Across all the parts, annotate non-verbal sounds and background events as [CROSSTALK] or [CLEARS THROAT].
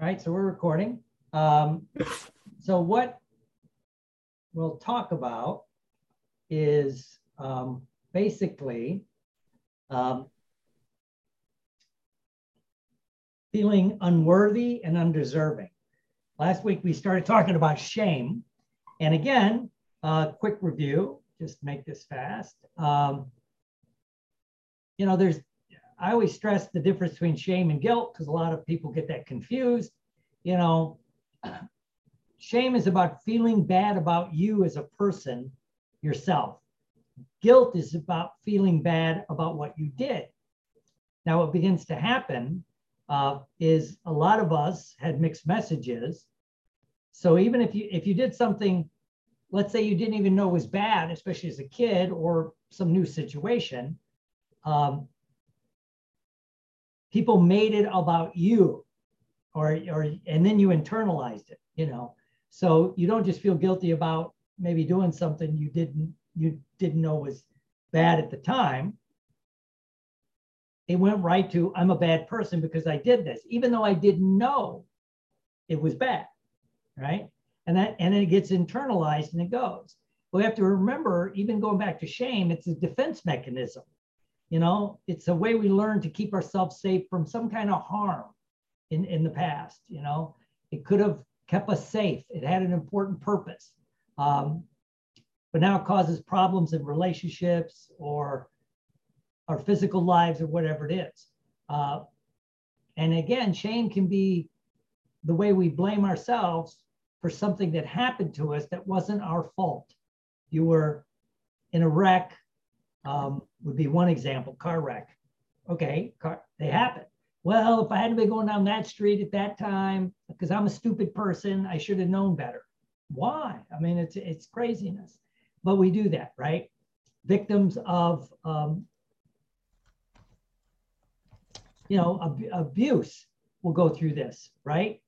All right, so we're recording. Um, so what we'll talk about is um, basically um, feeling unworthy and undeserving. Last week we started talking about shame. And again, uh, quick review, just make this fast. Um, you know, there's I always stress the difference between shame and guilt because a lot of people get that confused. You know, [CLEARS THROAT] shame is about feeling bad about you as a person yourself. Guilt is about feeling bad about what you did. Now, what begins to happen uh, is a lot of us had mixed messages. So even if you if you did something, let's say you didn't even know was bad, especially as a kid or some new situation, um, people made it about you or or and then you internalized it you know? So you don't just feel guilty about maybe doing something you didn't you didn't know was bad at the time. It went right to i'm a bad person because i did this even though i didn't know it was bad right? And that and it gets internalized and it goes. We have to remember even going back to shame it's a defense mechanism you know, it's a way we learn to keep ourselves safe from some kind of harm in, in the past. You know, it could have kept us safe. It had an important purpose. Um, but now it causes problems in relationships or our physical lives or whatever it is. Uh, and again, shame can be the way we blame ourselves for something that happened to us that wasn't our fault. You were in a wreck um, would be one example, car wreck. Okay, car, they happen. Well, if I hadn't been going down that street at that time, because I'm a stupid person, I should have known better. Why? I mean, it's it's craziness, but we do that, right? Victims of, um, you know, ab- abuse will go through this, right?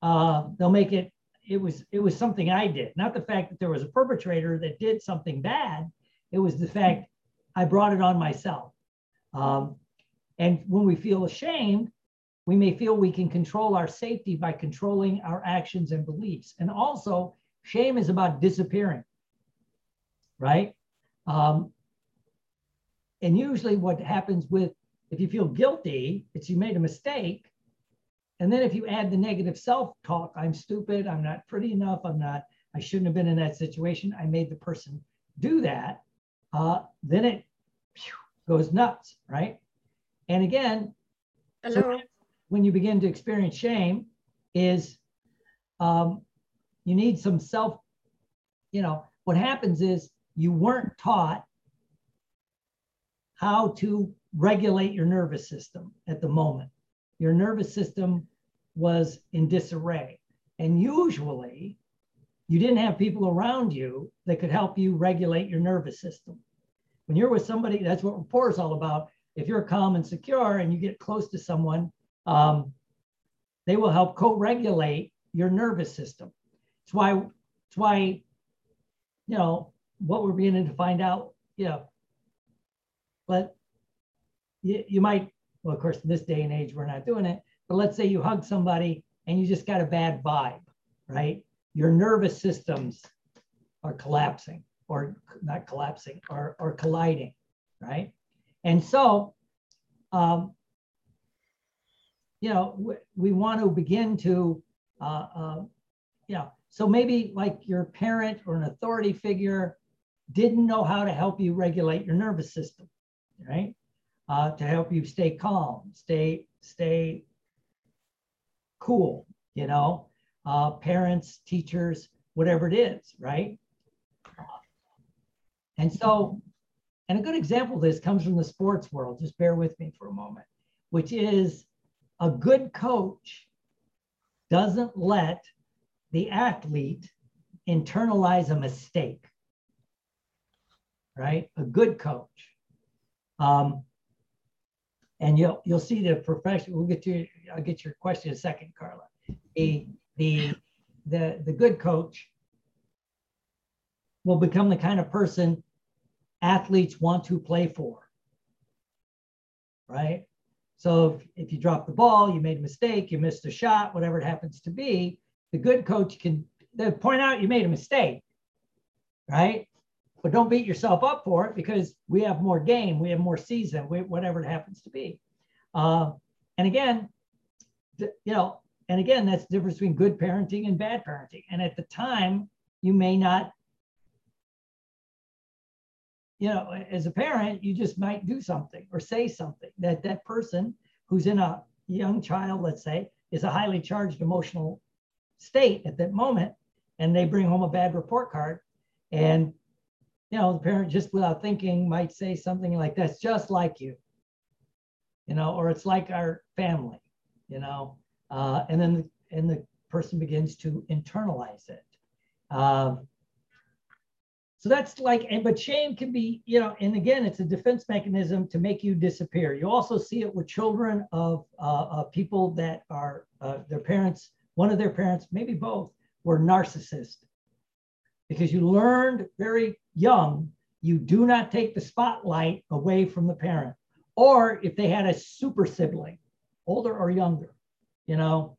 Uh, they'll make it. It was it was something I did, not the fact that there was a perpetrator that did something bad. It was the fact I brought it on myself. Um, and when we feel ashamed, we may feel we can control our safety by controlling our actions and beliefs. And also, shame is about disappearing, right? Um, and usually, what happens with if you feel guilty, it's you made a mistake. And then if you add the negative self talk, I'm stupid, I'm not pretty enough, I'm not, I shouldn't have been in that situation, I made the person do that, uh, then it goes nuts, right? And again, So when you begin to experience shame, is um, you need some self. You know what happens is you weren't taught how to regulate your nervous system at the moment. Your nervous system was in disarray, and usually you didn't have people around you that could help you regulate your nervous system. When you're with somebody, that's what rapport is all about. If you're calm and secure and you get close to someone, um, they will help co-regulate your nervous system. It's why, it's why, you know, what we're beginning to find out, you know, but you, you might, well, of course, in this day and age, we're not doing it, but let's say you hug somebody and you just got a bad vibe, right? Your nervous systems are collapsing or not collapsing or, or colliding, right? And so, um, you know, we, we want to begin to, uh, uh, you know, so maybe like your parent or an authority figure didn't know how to help you regulate your nervous system, right? Uh, to help you stay calm, stay, stay cool, you know, uh, parents, teachers, whatever it is, right? And so, and a good example of this comes from the sports world. Just bear with me for a moment, which is a good coach doesn't let the athlete internalize a mistake, right? A good coach. Um, and you'll you'll see the profession. We'll get to I'll get your question in a second, Carla. A the the the good coach will become the kind of person athletes want to play for right So if, if you drop the ball, you made a mistake, you missed a shot, whatever it happens to be, the good coach can point out you made a mistake, right? But don't beat yourself up for it because we have more game, we have more season, we, whatever it happens to be. Uh, and again, you know, and again, that's the difference between good parenting and bad parenting. And at the time, you may not, you know, as a parent, you just might do something or say something that that person who's in a young child, let's say, is a highly charged emotional state at that moment, and they bring home a bad report card. And, you know, the parent just without thinking might say something like, that's just like you, you know, or it's like our family, you know, uh, and then the, and the person begins to internalize it. Um, so that's like, and but shame can be, you know, and again, it's a defense mechanism to make you disappear. You also see it with children of, uh, of people that are uh, their parents, one of their parents, maybe both, were narcissists. Because you learned very young, you do not take the spotlight away from the parent. Or if they had a super sibling, older or younger, you know,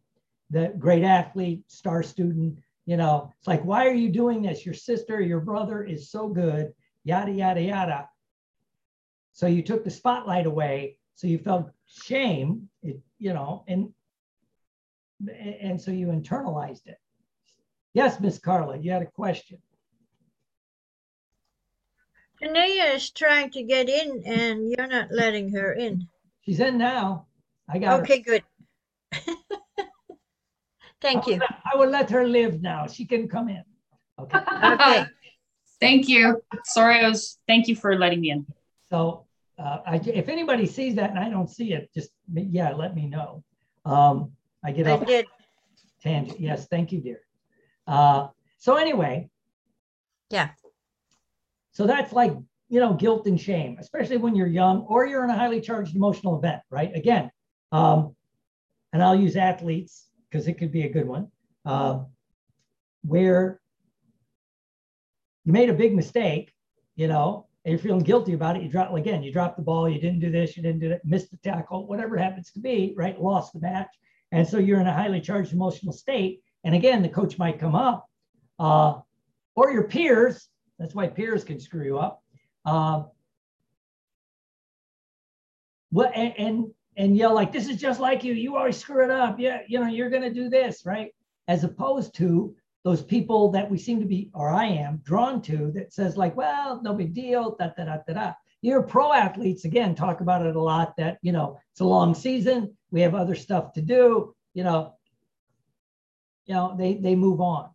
the great athlete, star student, you know, it's like, why are you doing this? Your sister, your brother is so good, yada, yada, yada. So you took the spotlight away. So you felt shame, it, you know, and and so you internalized it. Yes, Miss Carla, you had a question. Tanea is trying to get in and you're not letting her in. She's in now. I got Okay, good. [LAUGHS] Thank her. you. I will let her live now. She can come in. [LAUGHS] Okay. Okay. Thank you. Sorry, I was, thank you for letting me in. So uh, I, if anybody sees that and I don't see it, just, yeah, let me know. Um, I get I off did. tangent. Yes, thank you, dear. Uh, so anyway, Yeah. so that's like, you know, guilt and shame, especially when you're young or you're in a highly charged emotional event, right? Again, um, and I'll use athletes because it could be a good one, uh, where you made a big mistake, you know, and you're feeling guilty about it. You drop again, you dropped the ball, you didn't do this, you didn't do that, missed the tackle, whatever it happens to be, right? Lost the match. And so you're in a highly charged emotional state. And again, the coach might come up, uh, or your peers. That's why peers can screw you up. Uh, what and, and and yell like this is just like you. You always screw it up. Yeah, you know you're gonna do this, right? As opposed to those people that we seem to be, or I am, drawn to that says like, well, no big deal. Da da da da da. Your pro athletes again talk about it a lot. That you know it's a long season. We have other stuff to do. You know, you know they they move on.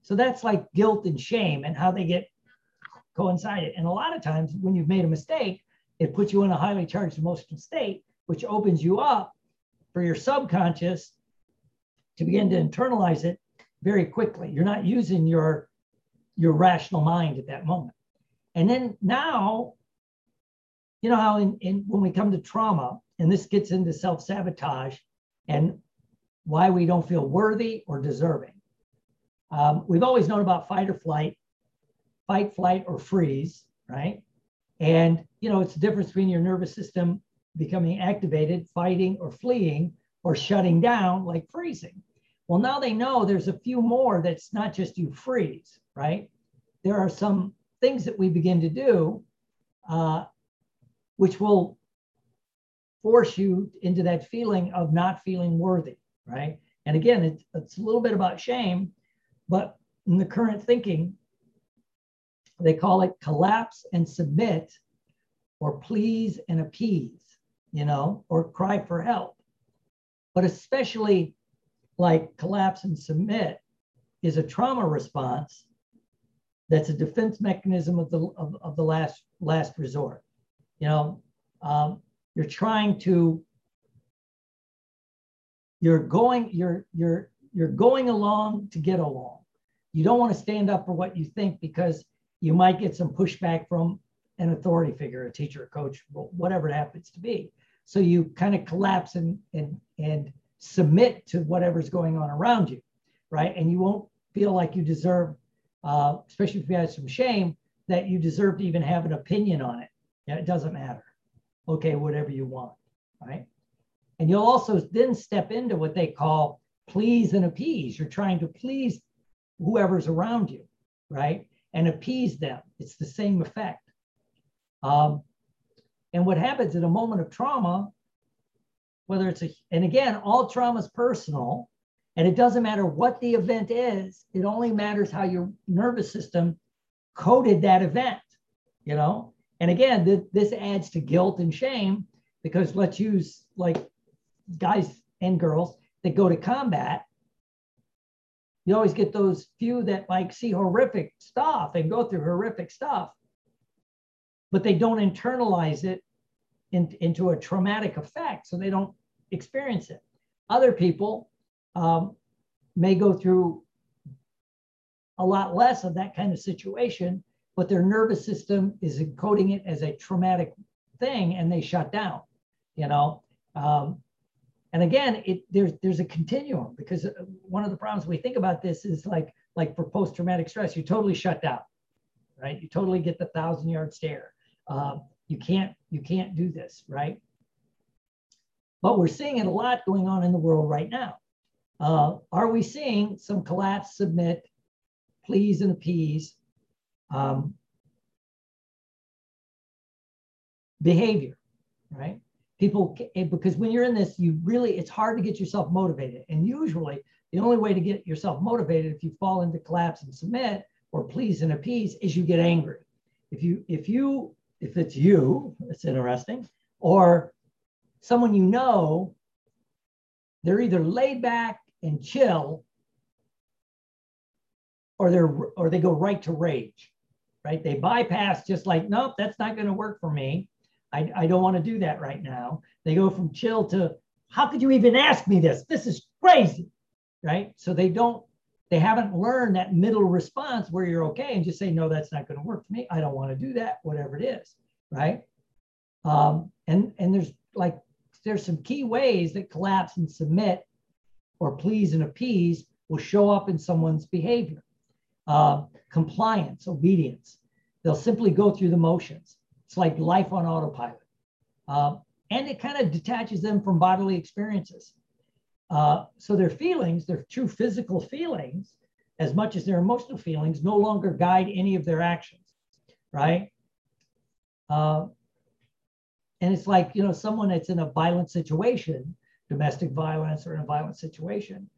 So that's like guilt and shame and how they get coincided. And a lot of times when you've made a mistake, it puts you in a highly charged emotional state, which opens you up for your subconscious to begin to internalize it very quickly. You're not using your your rational mind at that moment. And then now, you know how in, in when we come to trauma, and this gets into self-sabotage and why we don't feel worthy or deserving. Um, we've always known about fight or flight, fight, flight, or freeze, right? And you know, it's the difference between your nervous system becoming activated, fighting or fleeing, or shutting down, like freezing. Well, now they know there's a few more that's not just you freeze, right? There are some things that we begin to do uh, which will force you into that feeling of not feeling worthy, right? And again, it, it's a little bit about shame, but in the current thinking, they call it collapse and submit, or please and appease, you know, or cry for help. But especially like collapse and submit is a trauma response that's a defense mechanism of the of, of the last last resort. You know, um, you're trying to you're going you're you're you're going along to get along. You don't want to stand up for what you think because you might get some pushback from an authority figure, a teacher, a coach, whatever it happens to be. So you kind of collapse and and and submit to whatever's going on around you, right? And you won't feel like you deserve, uh, especially if you had some shame, that you deserve to even have an opinion on it. Yeah, it doesn't matter. Okay, whatever you want, right? And you'll also then step into what they call please and appease. You're trying to please whoever's around you, right? And appease them. It's the same effect. Um, and what happens in a moment of trauma, whether it's a, and again, all trauma is personal, and it doesn't matter what the event is, it only matters how your nervous system coded that event, you know? And again, th- this adds to guilt and shame because let's use like guys and girls that go to combat. You always get those few that like see horrific stuff and go through horrific stuff, but they don't internalize it in, into a traumatic effect, so they don't experience it. Other people um, may go through a lot less of that kind of situation, but their nervous system is encoding it as a traumatic thing and they shut down, you know. Um, and again, it there's there's a continuum because uh, one of the problems we think about this is like like for post-traumatic stress, you totally shut down, right? You totally get the thousand yard stare. Um, you can't you can't do this, right? But we're seeing it a lot going on in the world right now. Uh, are we seeing some collapse, submit, please and appease um, behavior, right? People, eh, because when you're in this, you really, it's hard to get yourself motivated. And usually the only way to get yourself motivated if you fall into collapse and submit or please and appease is you get angry. If you, if you, if it's you, it's interesting, or someone you know, they're either laid back and chill or they're or they go right to rage right? They bypass just like nope that's not going to work for me. I, I don't want to do that right now. They go from chill to how could you even ask me this? This is crazy right? So they don't they haven't learned that middle response where you're okay and just say no that's not going to work for me i don't want to do that whatever it is right um, and and there's like there's some key ways that collapse and submit or please and appease will show up in someone's behavior. Uh, compliance, obedience. They'll simply go through the motions. It's like life on autopilot. Uh, and it kind of detaches them from bodily experiences. Uh, so their feelings, their true physical feelings, as much as their emotional feelings, no longer guide any of their actions, right? Uh, and it's like, you know, someone that's in a violent situation domestic violence or in a violent situation,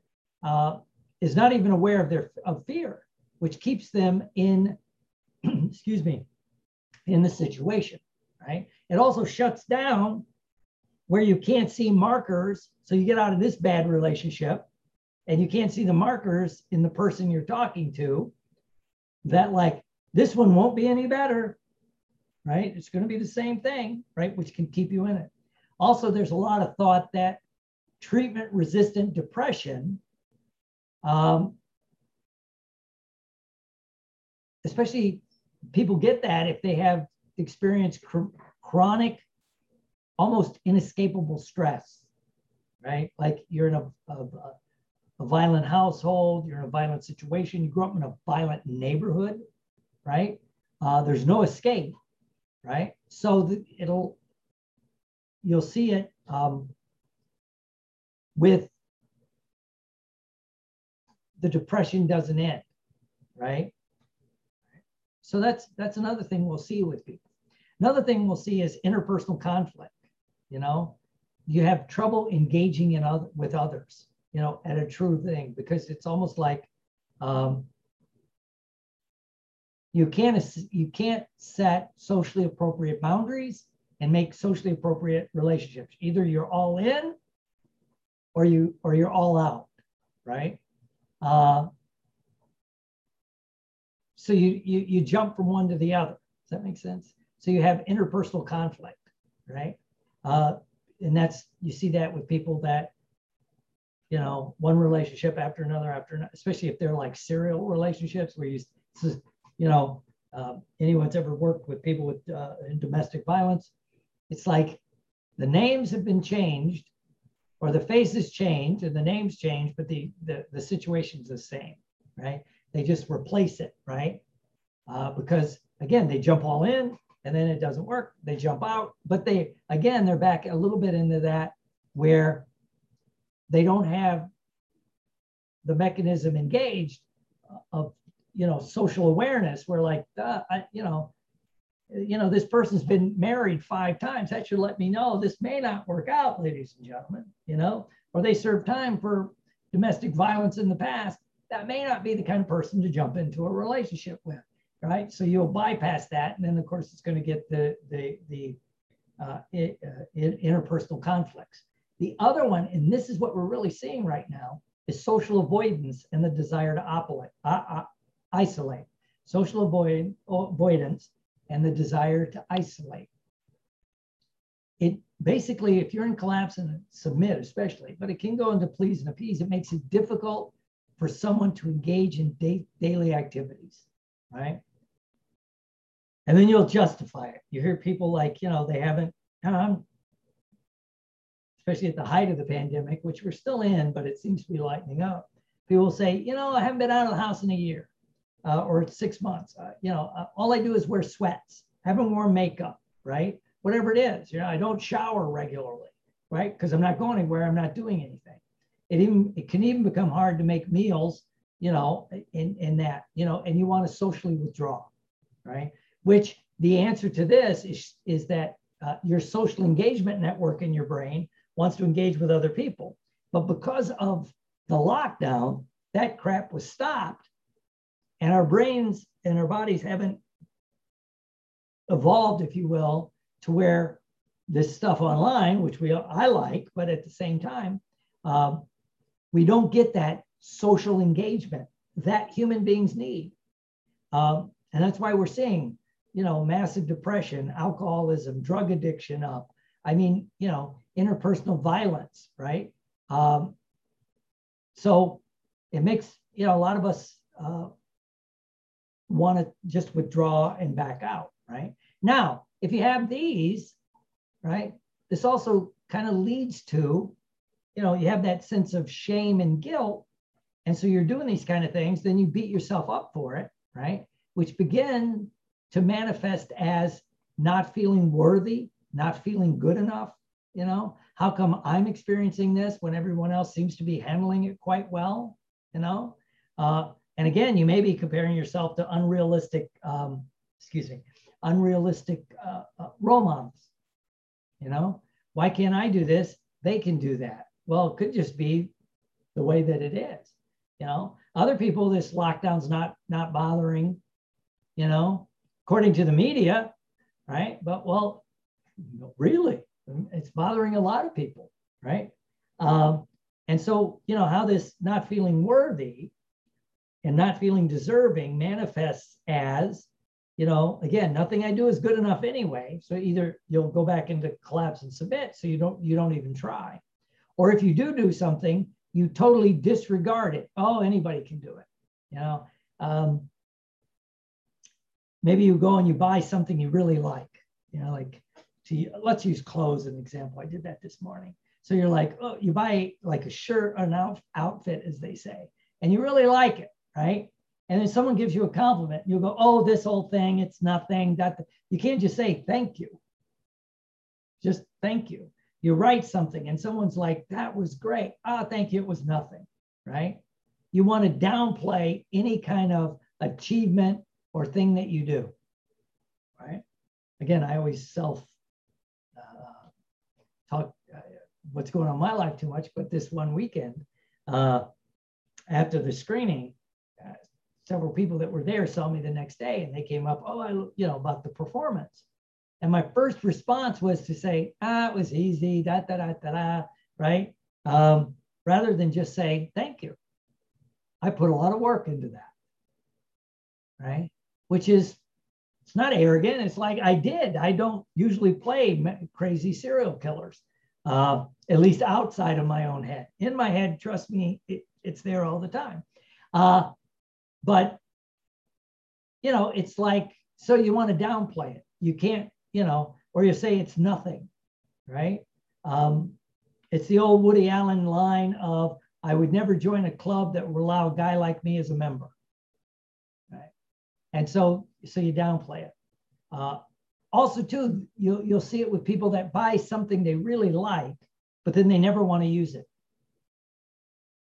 uh, is not even aware of their of fear, which keeps them in, [CLEARS THROAT] excuse me, in the situation, right? It also shuts down where you can't see markers. So you get out of this bad relationship and you can't see the markers in the person you're talking to that like this one won't be any better, right? It's going to be the same thing, right? Which can keep you in it. Also, there's a lot of thought that treatment resistant depression, um, especially people get that if they have experienced cr- chronic, almost inescapable stress, right? Like you're in a, a, a violent household, you're in a violent situation, you grew up in a violent neighborhood, right? Uh, there's no escape, right? So the, it'll, you'll see it um, with the depression doesn't end, right? So that's that's another thing we'll see with people. Another thing we'll see is interpersonal conflict. You know, you have trouble engaging in other with others. You know, at a true thing because it's almost like um, you can't you can't set socially appropriate boundaries and make socially appropriate relationships. Either you're all in or you or you're all out, right? Uh, so you, you you jump from one to the other. Does that make sense? So you have interpersonal conflict, right? Uh, and that's you see that with people that you know one relationship after another after another, especially if they're like serial relationships where you you know uh, anyone's ever worked with people with uh, domestic violence it's like the names have been changed or the faces change and the names change, but the, the, the situation's the same, right? They just replace it, right? Uh, because again, they jump all in and then it doesn't work. They jump out, but they, again, they're back a little bit into that where they don't have the mechanism engaged of you know social awareness where like uh, I, you know you know this person's been married five times. That should let me know this may not work out ladies and gentlemen you know? Or they served time for domestic violence in the past. That may not be the kind of person to jump into a relationship with right so you'll bypass that and then of course it's going to get the the the uh, it, uh, interpersonal conflicts the other one and this is what we're really seeing right now is social avoidance and the desire to operate, uh, uh, isolate. Social avoid, avoidance and the desire to isolate. It basically, if you're in collapse and submit, especially, but it can go into please and appease, it makes it difficult for someone to engage in da- daily activities, right? And then you'll justify it. You hear people like, you know, they haven't, I'm especially at the height of the pandemic, which we're still in, but it seems to be lightening up. People say, you know, I haven't been out of the house in a year uh, or six months. Uh, you know, uh, all I do is wear sweats, I haven't worn makeup, right? Whatever it is, you know, I don't shower regularly, right? Because I'm not going anywhere, I'm not doing anything. It even it can even become hard to make meals, you know, in in that, you know, and you want to socially withdraw, right? Which the answer to this is is that uh, your social engagement network in your brain wants to engage with other people. But because of the lockdown, that crap was stopped. And our brains and our bodies haven't evolved, if you will, to where this stuff online, which we I like, but at the same time, um, we don't get that social engagement that human beings need. Um, and that's why we're seeing, you know, massive depression, alcoholism, drug addiction up. I mean, you know, interpersonal violence, right? Um, so it makes you know a lot of us uh, want to just withdraw and back out, right? Now, if you have these, right, this also kind of leads to, you know, you have that sense of shame and guilt, and so you're doing these kind of things, then you beat yourself up for it, right? Which begin to manifest as not feeling worthy, not feeling good enough, you know, how come I'm experiencing this when everyone else seems to be handling it quite well? You know, uh, and again, you may be comparing yourself to unrealistic, um, excuse me, unrealistic uh, uh, role models. You know, why can't I do this? They can do that. Well, it could just be the way that it is. You know, other people, this lockdown's not not bothering. You know, according to the media, right? But well, really, it's bothering a lot of people, right? Um, and so, you know, how this not feeling worthy and not feeling deserving manifests as, you know, again, nothing I do is good enough anyway. So either you'll go back into collapse and submit, so you don't you don't even try, or if you do do something, you totally disregard it. Oh, anybody can do it, you know. Um, maybe you go and you buy something you really like, you know, like to let's use clothes as an example. I did that this morning. So you're like, oh, you buy like a shirt, or an out, outfit, as they say, and you really like it, right? And then someone gives you a compliment. You'll go, oh, this whole thing, it's nothing. That you can't just say thank you. Just thank you. You write something and someone's like, that was great. Ah, oh, thank you. It was nothing, right? You want to downplay any kind of achievement or thing that you do, right? Again, I always self talk uh, what's going on in my life too much, but this one weekend, uh, after the screening, uh, several people that were there saw me the next day and they came up, oh, I, you know, about the performance. And my first response was to say, ah, it was easy, da, da, da, da, da, right? Um, rather than just say, thank you. I put a lot of work into that, right? Which is it's not arrogant. It's like I did. I don't usually play crazy serial killers, uh, at least outside of my own head. In my head, trust me, it, it's there all the time. Uh, but, you know, it's like, so you want to downplay it. You can't, you know, or you say it's nothing, right? Um, it's the old Woody Allen line of, I would never join a club that would allow a guy like me as a member. And so so you downplay it. Uh, also, too, you'll, you'll see it with people that buy something they really like but then they never want to use it.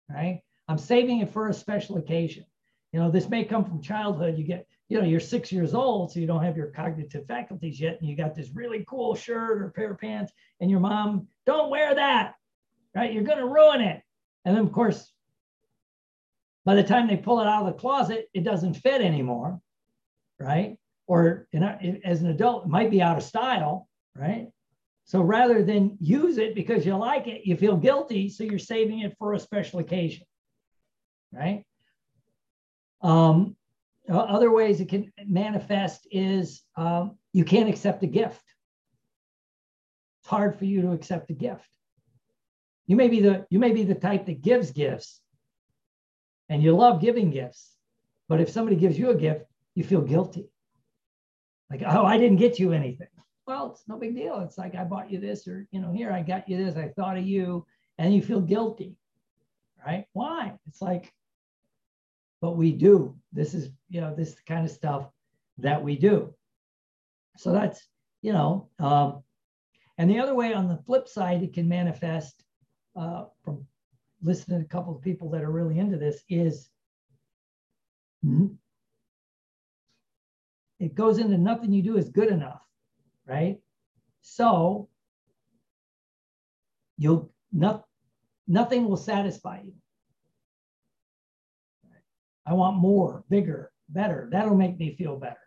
Right? I'm saving it for a special occasion. You know, this may come from childhood. You get, you know, you're six years old, so you don't have your cognitive faculties yet, and you got this really cool shirt or pair of pants, and your mom, don't wear that, right? You're going to ruin it. And then, of course, by the time they pull it out of the closet, it doesn't fit anymore, right? Or as an adult, it might be out of style, right? So rather than use it because you like it, you feel guilty, so you're saving it for a special occasion, right? Um, other ways it can manifest is um, you can't accept a gift. It's hard for you to accept a gift. You may be the you may be the type that gives gifts, and you love giving gifts, but if somebody gives you a gift, you feel guilty. Like, oh, I didn't get you anything. Well, it's no big deal. It's like I bought you this, or you know, here I got you this. I thought of you, and you feel guilty, right? Why? It's like but we do. This is, you know, this kind of stuff that we do. So that's, you know, um, and the other way on the flip side, it can manifest uh, from listening to a couple of people that are really into this is it goes into nothing you do is good enough, right? So you'll not, nothing will satisfy you. I want more, bigger, better. That'll make me feel better.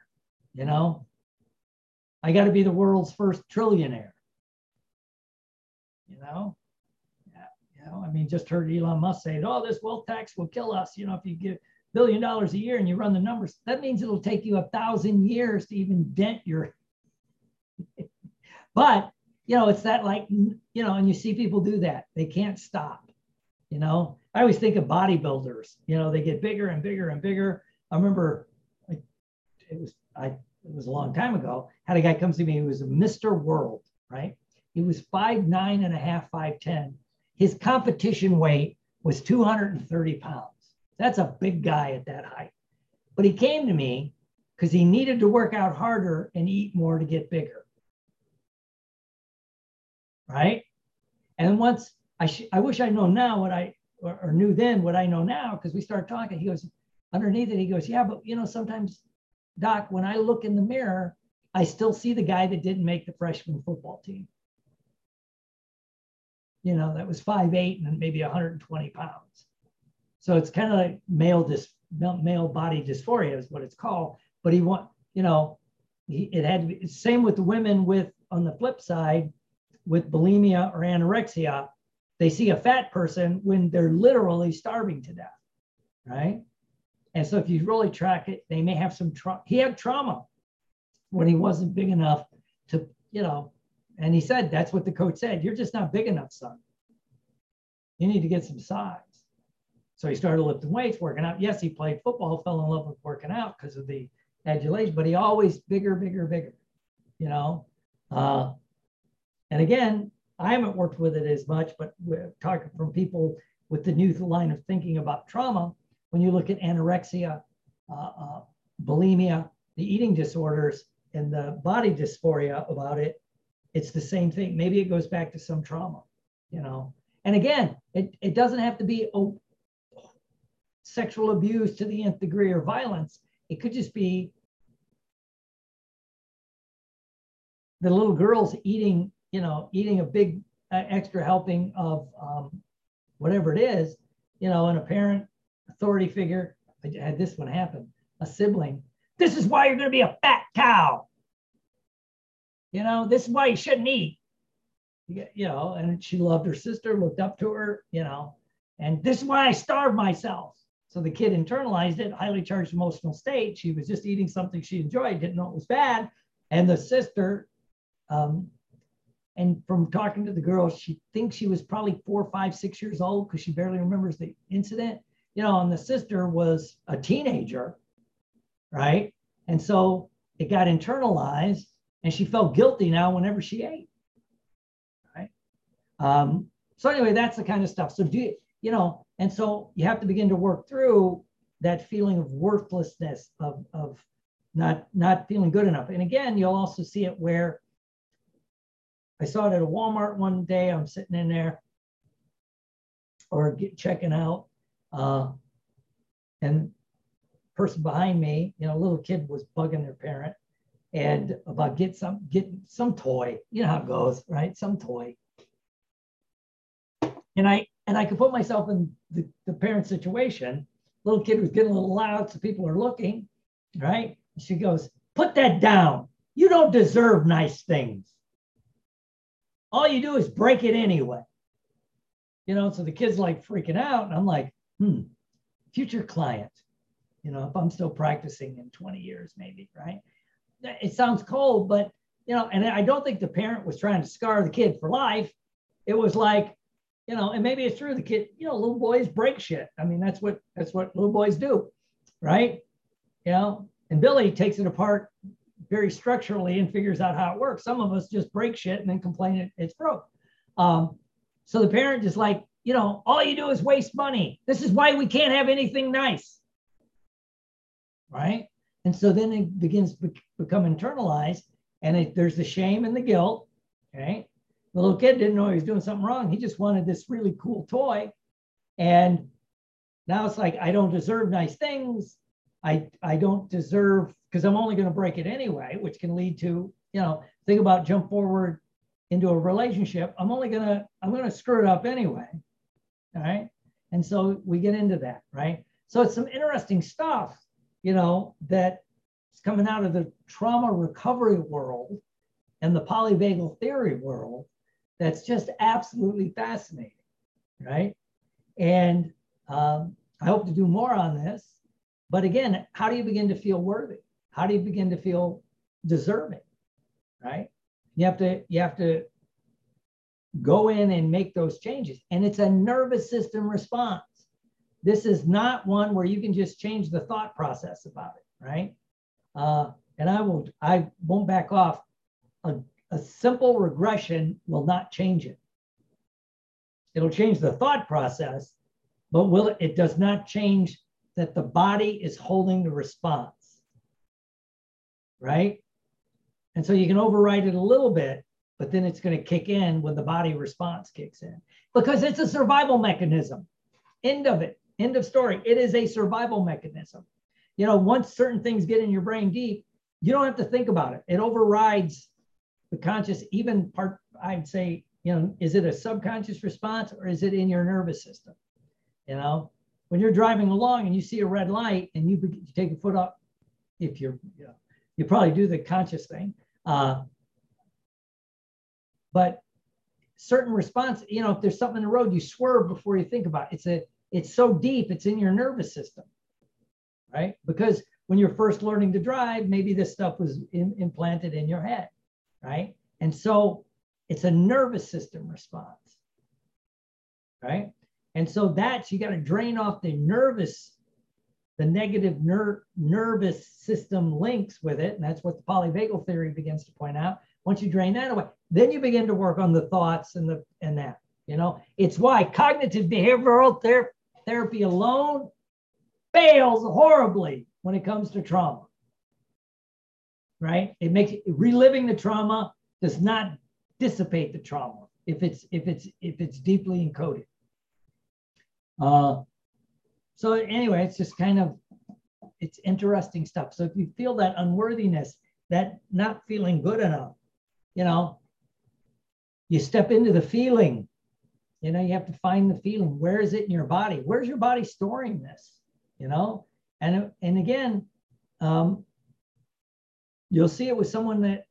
You know, I got to be the world's first trillionaire. You know, yeah, you know, I mean, just heard Elon Musk say, "Oh, this wealth tax will kill us." You know, if you give billion dollars a year and you run the numbers, that means it'll take you a thousand years to even dent your. [LAUGHS] but you know, it's that like you know, and you see people do that. They can't stop. You know, I always think of bodybuilders. You know, they get bigger and bigger and bigger. I remember it was I it was a long time ago. Had a guy comes to me who was a Mr. World, right? He was five nine and a half, five ten. His competition weight was 230 pounds. That's a big guy at that height. But he came to me because he needed to work out harder and eat more to get bigger. Right? And once I, sh- I wish I know now what I or, or knew then what I know now because we started talking. He goes, underneath it, he goes, Yeah, but you know, sometimes, Doc, when I look in the mirror, I still see the guy that didn't make the freshman football team. You know, that was five eight and maybe 120 pounds. So it's kind of like male male body dysphoria is what it's called. But he want, you know, he, it had to be same with the women with on the flip side with bulimia or anorexia they see a fat person when they're literally starving to death, right? And so if you really track it, they may have some trauma. He had trauma when he wasn't big enough to, you know, and he said, that's what the coach said. You're just not big enough, son. You need to get some size. So he started lifting weights, working out. Yes, he played football, fell in love with working out because of the adulation, but he always bigger, bigger, bigger, you know. Uh, and again, I haven't worked with it as much, but we're talking from people with the new line of thinking about trauma. When you look at anorexia, uh, uh, bulimia, the eating disorders, and the body dysphoria about it, it's the same thing. Maybe it goes back to some trauma, you know. And again, it, it doesn't have to be sexual abuse to the nth degree or violence. It could just be the little girls eating you know, eating a big uh, extra helping of um, whatever it is, you know, and a parent authority figure, I had this one happen, a sibling, this is why you're going to be a fat cow. You know, this is why you shouldn't eat. You know, and she loved her sister, looked up to her, you know, and this is why I starve myself. So the kid internalized it, highly charged emotional state. She was just eating something she enjoyed, didn't know it was bad. And the sister um, and from talking to the girl, she thinks she was probably four, five, six years old because she barely remembers the incident. You know, and the sister was a teenager, right? And so it got internalized and she felt guilty now whenever she ate. Right. Um, so anyway, that's the kind of stuff. So do you, you know, and so you have to begin to work through that feeling of worthlessness of, of not not feeling good enough. And again, you'll also see it where I saw it at a Walmart one day. I'm sitting in there or get, checking out. Uh, and person behind me, you know, a little kid was bugging their parent and about get some get some toy. You know how it goes, right? Some toy. And I and I could put myself in the, the parent situation. Little kid was getting a little loud, so people are looking, right? She goes, put that down. You don't deserve nice things. All you do is break it anyway. You know, so the kid's like freaking out. And I'm like, hmm, future client, you know, if I'm still practicing in 20 years, maybe, right? It sounds cold, but, you know, and I don't think the parent was trying to scar the kid for life. It was like, you know, and maybe it's true. The kid, you know, little boys break shit. I mean, that's what that's what little boys do, right? You know, and Billy takes it apart very structurally and figures out how it works. Some of us just break shit and then complain it, it's broke. Um, so the parent is like, you know, all you do is waste money. This is why we can't have anything nice. Right. And so then it begins to become internalized and it, there's the shame and the guilt. Okay. The little kid didn't know he was doing something wrong. He just wanted this really cool toy. And now it's like, I don't deserve nice things. I, I don't deserve, because I'm only going to break it anyway, which can lead to, you know, think about jump forward into a relationship. I'm only going to, I'm going to screw it up anyway. All right. And so we get into that, right? So it's some interesting stuff, you know, that's coming out of the trauma recovery world and the polyvagal theory world that's just absolutely fascinating, right? And um, I hope to do more on this. But again, how do you begin to feel worthy? How do you begin to feel deserving? Right? You have to you have to go in and make those changes. And it's a nervous system response. This is not one where you can just change the thought process about it, right? Uh, and I will I won't back off. A, a simple regression will not change it. It'll change the thought process, but will it, it does not change that the body is holding the response, right? And so you can override it a little bit, but then it's going to kick in when the body response kicks in because it's a survival mechanism. End of it. End of story. It is a survival mechanism. You know, once certain things get in your brain deep, you don't have to think about it. It overrides the conscious, even part, I'd say, you know, is it a subconscious response or is it in your nervous system? You know, when you're driving along and you see a red light and you, you take a foot up, if you're, you, know, you probably do the conscious thing. Uh, but certain response, you know, if there's something in the road, you swerve before you think about it. It's a, it's so deep, it's in your nervous system, right? Because when you're first learning to drive, maybe this stuff was in, implanted in your head, right? And so it's a nervous system response, right? And so that's, you got to drain off the nervous, the negative ner- nervous system links with it. And that's what the polyvagal theory begins to point out. Once you drain that away, then you begin to work on the thoughts and the and that. You know, it's why cognitive behavioral ther- therapy alone fails horribly when it comes to trauma. Right? It makes reliving the trauma does not dissipate the trauma if it's if it's if it's deeply encoded. Uh, so anyway, it's just kind of, it's interesting stuff. So if you feel that unworthiness, that not feeling good enough, you know, you step into the feeling. You know, you have to find the feeling. Where is it in your body? Where's your body storing this? You know, and and again, um, you'll see it with someone that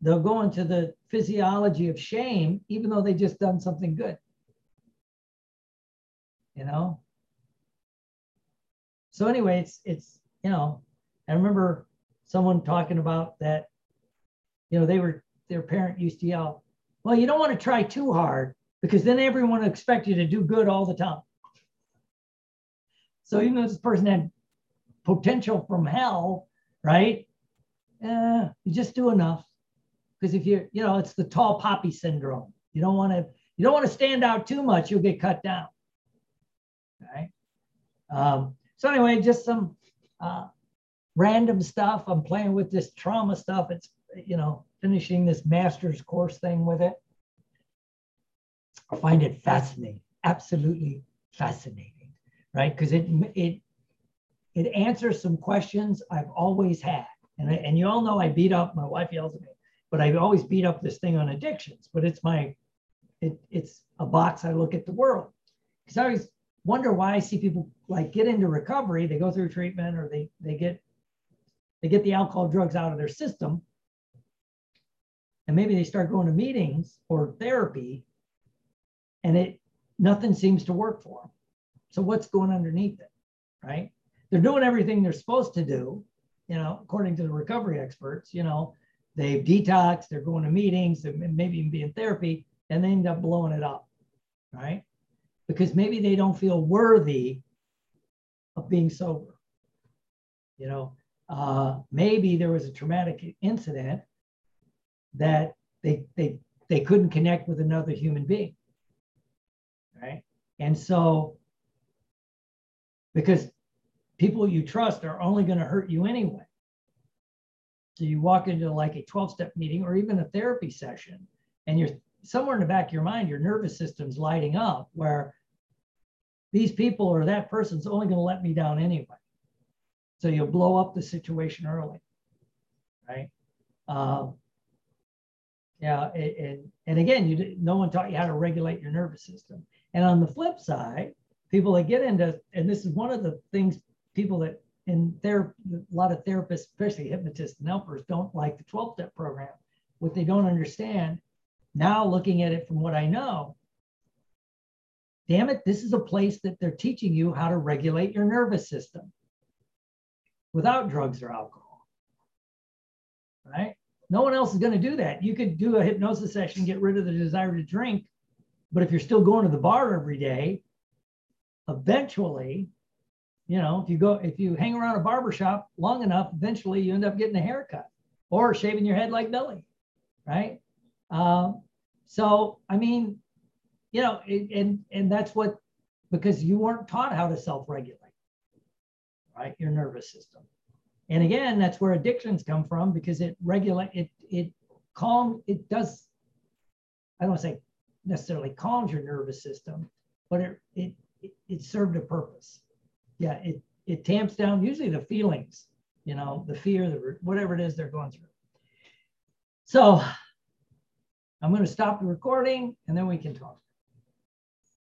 they'll go into the physiology of shame, even though they just done something good you know? So anyway, it's, it's, you know, I remember someone talking about that, you know, they were, their parent used to yell, well, you don't want to try too hard because then everyone will expect you to do good all the time. So even though this person had potential from hell, right? Eh, you just do enough. Because if you're, you know, it's the tall poppy syndrome. You don't want to, you don't want to stand out too much, you'll get cut down. Okay. Um, so anyway, just some uh, random stuff. I'm playing with this trauma stuff. It's you know, finishing this master's course thing with it. I find it fascinating, absolutely fascinating, right? Because it it it answers some questions I've always had, and I, and you all know I beat up. My wife yells at me, but I always beat up this thing on addictions. But it's my it, it's a box I look at the world because I always wonder why I see people like get into recovery, they go through treatment, or they they get they get the alcohol drugs out of their system, and maybe they start going to meetings or therapy, and it nothing seems to work for them. So what's going underneath it, right? They're doing everything they're supposed to do, you know, according to the recovery experts. You know, they've detoxed, they're going to meetings, and maybe even be in therapy, and they end up blowing it up, right? Because maybe they don't feel worthy of being sober. You know, uh, maybe there was a traumatic incident that they they they couldn't connect with another human being, right? And so, because people you trust are only going to hurt you anyway. So you walk into like a 12 step meeting or even a therapy session, and you're somewhere in the back of your mind, your nervous system's lighting up where these people or that person's only going to let me down anyway. So you'll blow up the situation early, right? Um, yeah, and and again, you no one taught you how to regulate your nervous system. And on the flip side, people that get into and this is one of the things people that in therapy, a lot of therapists, especially hypnotists and helpers, don't like the 12 step program. What they don't understand now, looking at it from what I know, damn it, this is a place that they're teaching you how to regulate your nervous system without drugs or alcohol. Right? No one else is going to do that. You could do a hypnosis session, get rid of the desire to drink, but if you're still going to the bar every day, eventually, you know, if you go, if you hang around a barber shop long enough, eventually you end up getting a haircut or shaving your head like Billy, right? Um, so, I mean, you know, it, and and that's what because you weren't taught how to self-regulate, right? Your nervous system. And again, that's where addictions come from because it regulate it it calm it does. I don't say necessarily calms your nervous system, but it it it, it served a purpose. Yeah, it it tamps down usually the feelings, you know, the fear, the whatever it is they're going through. So I'm going to stop the recording and then we can talk.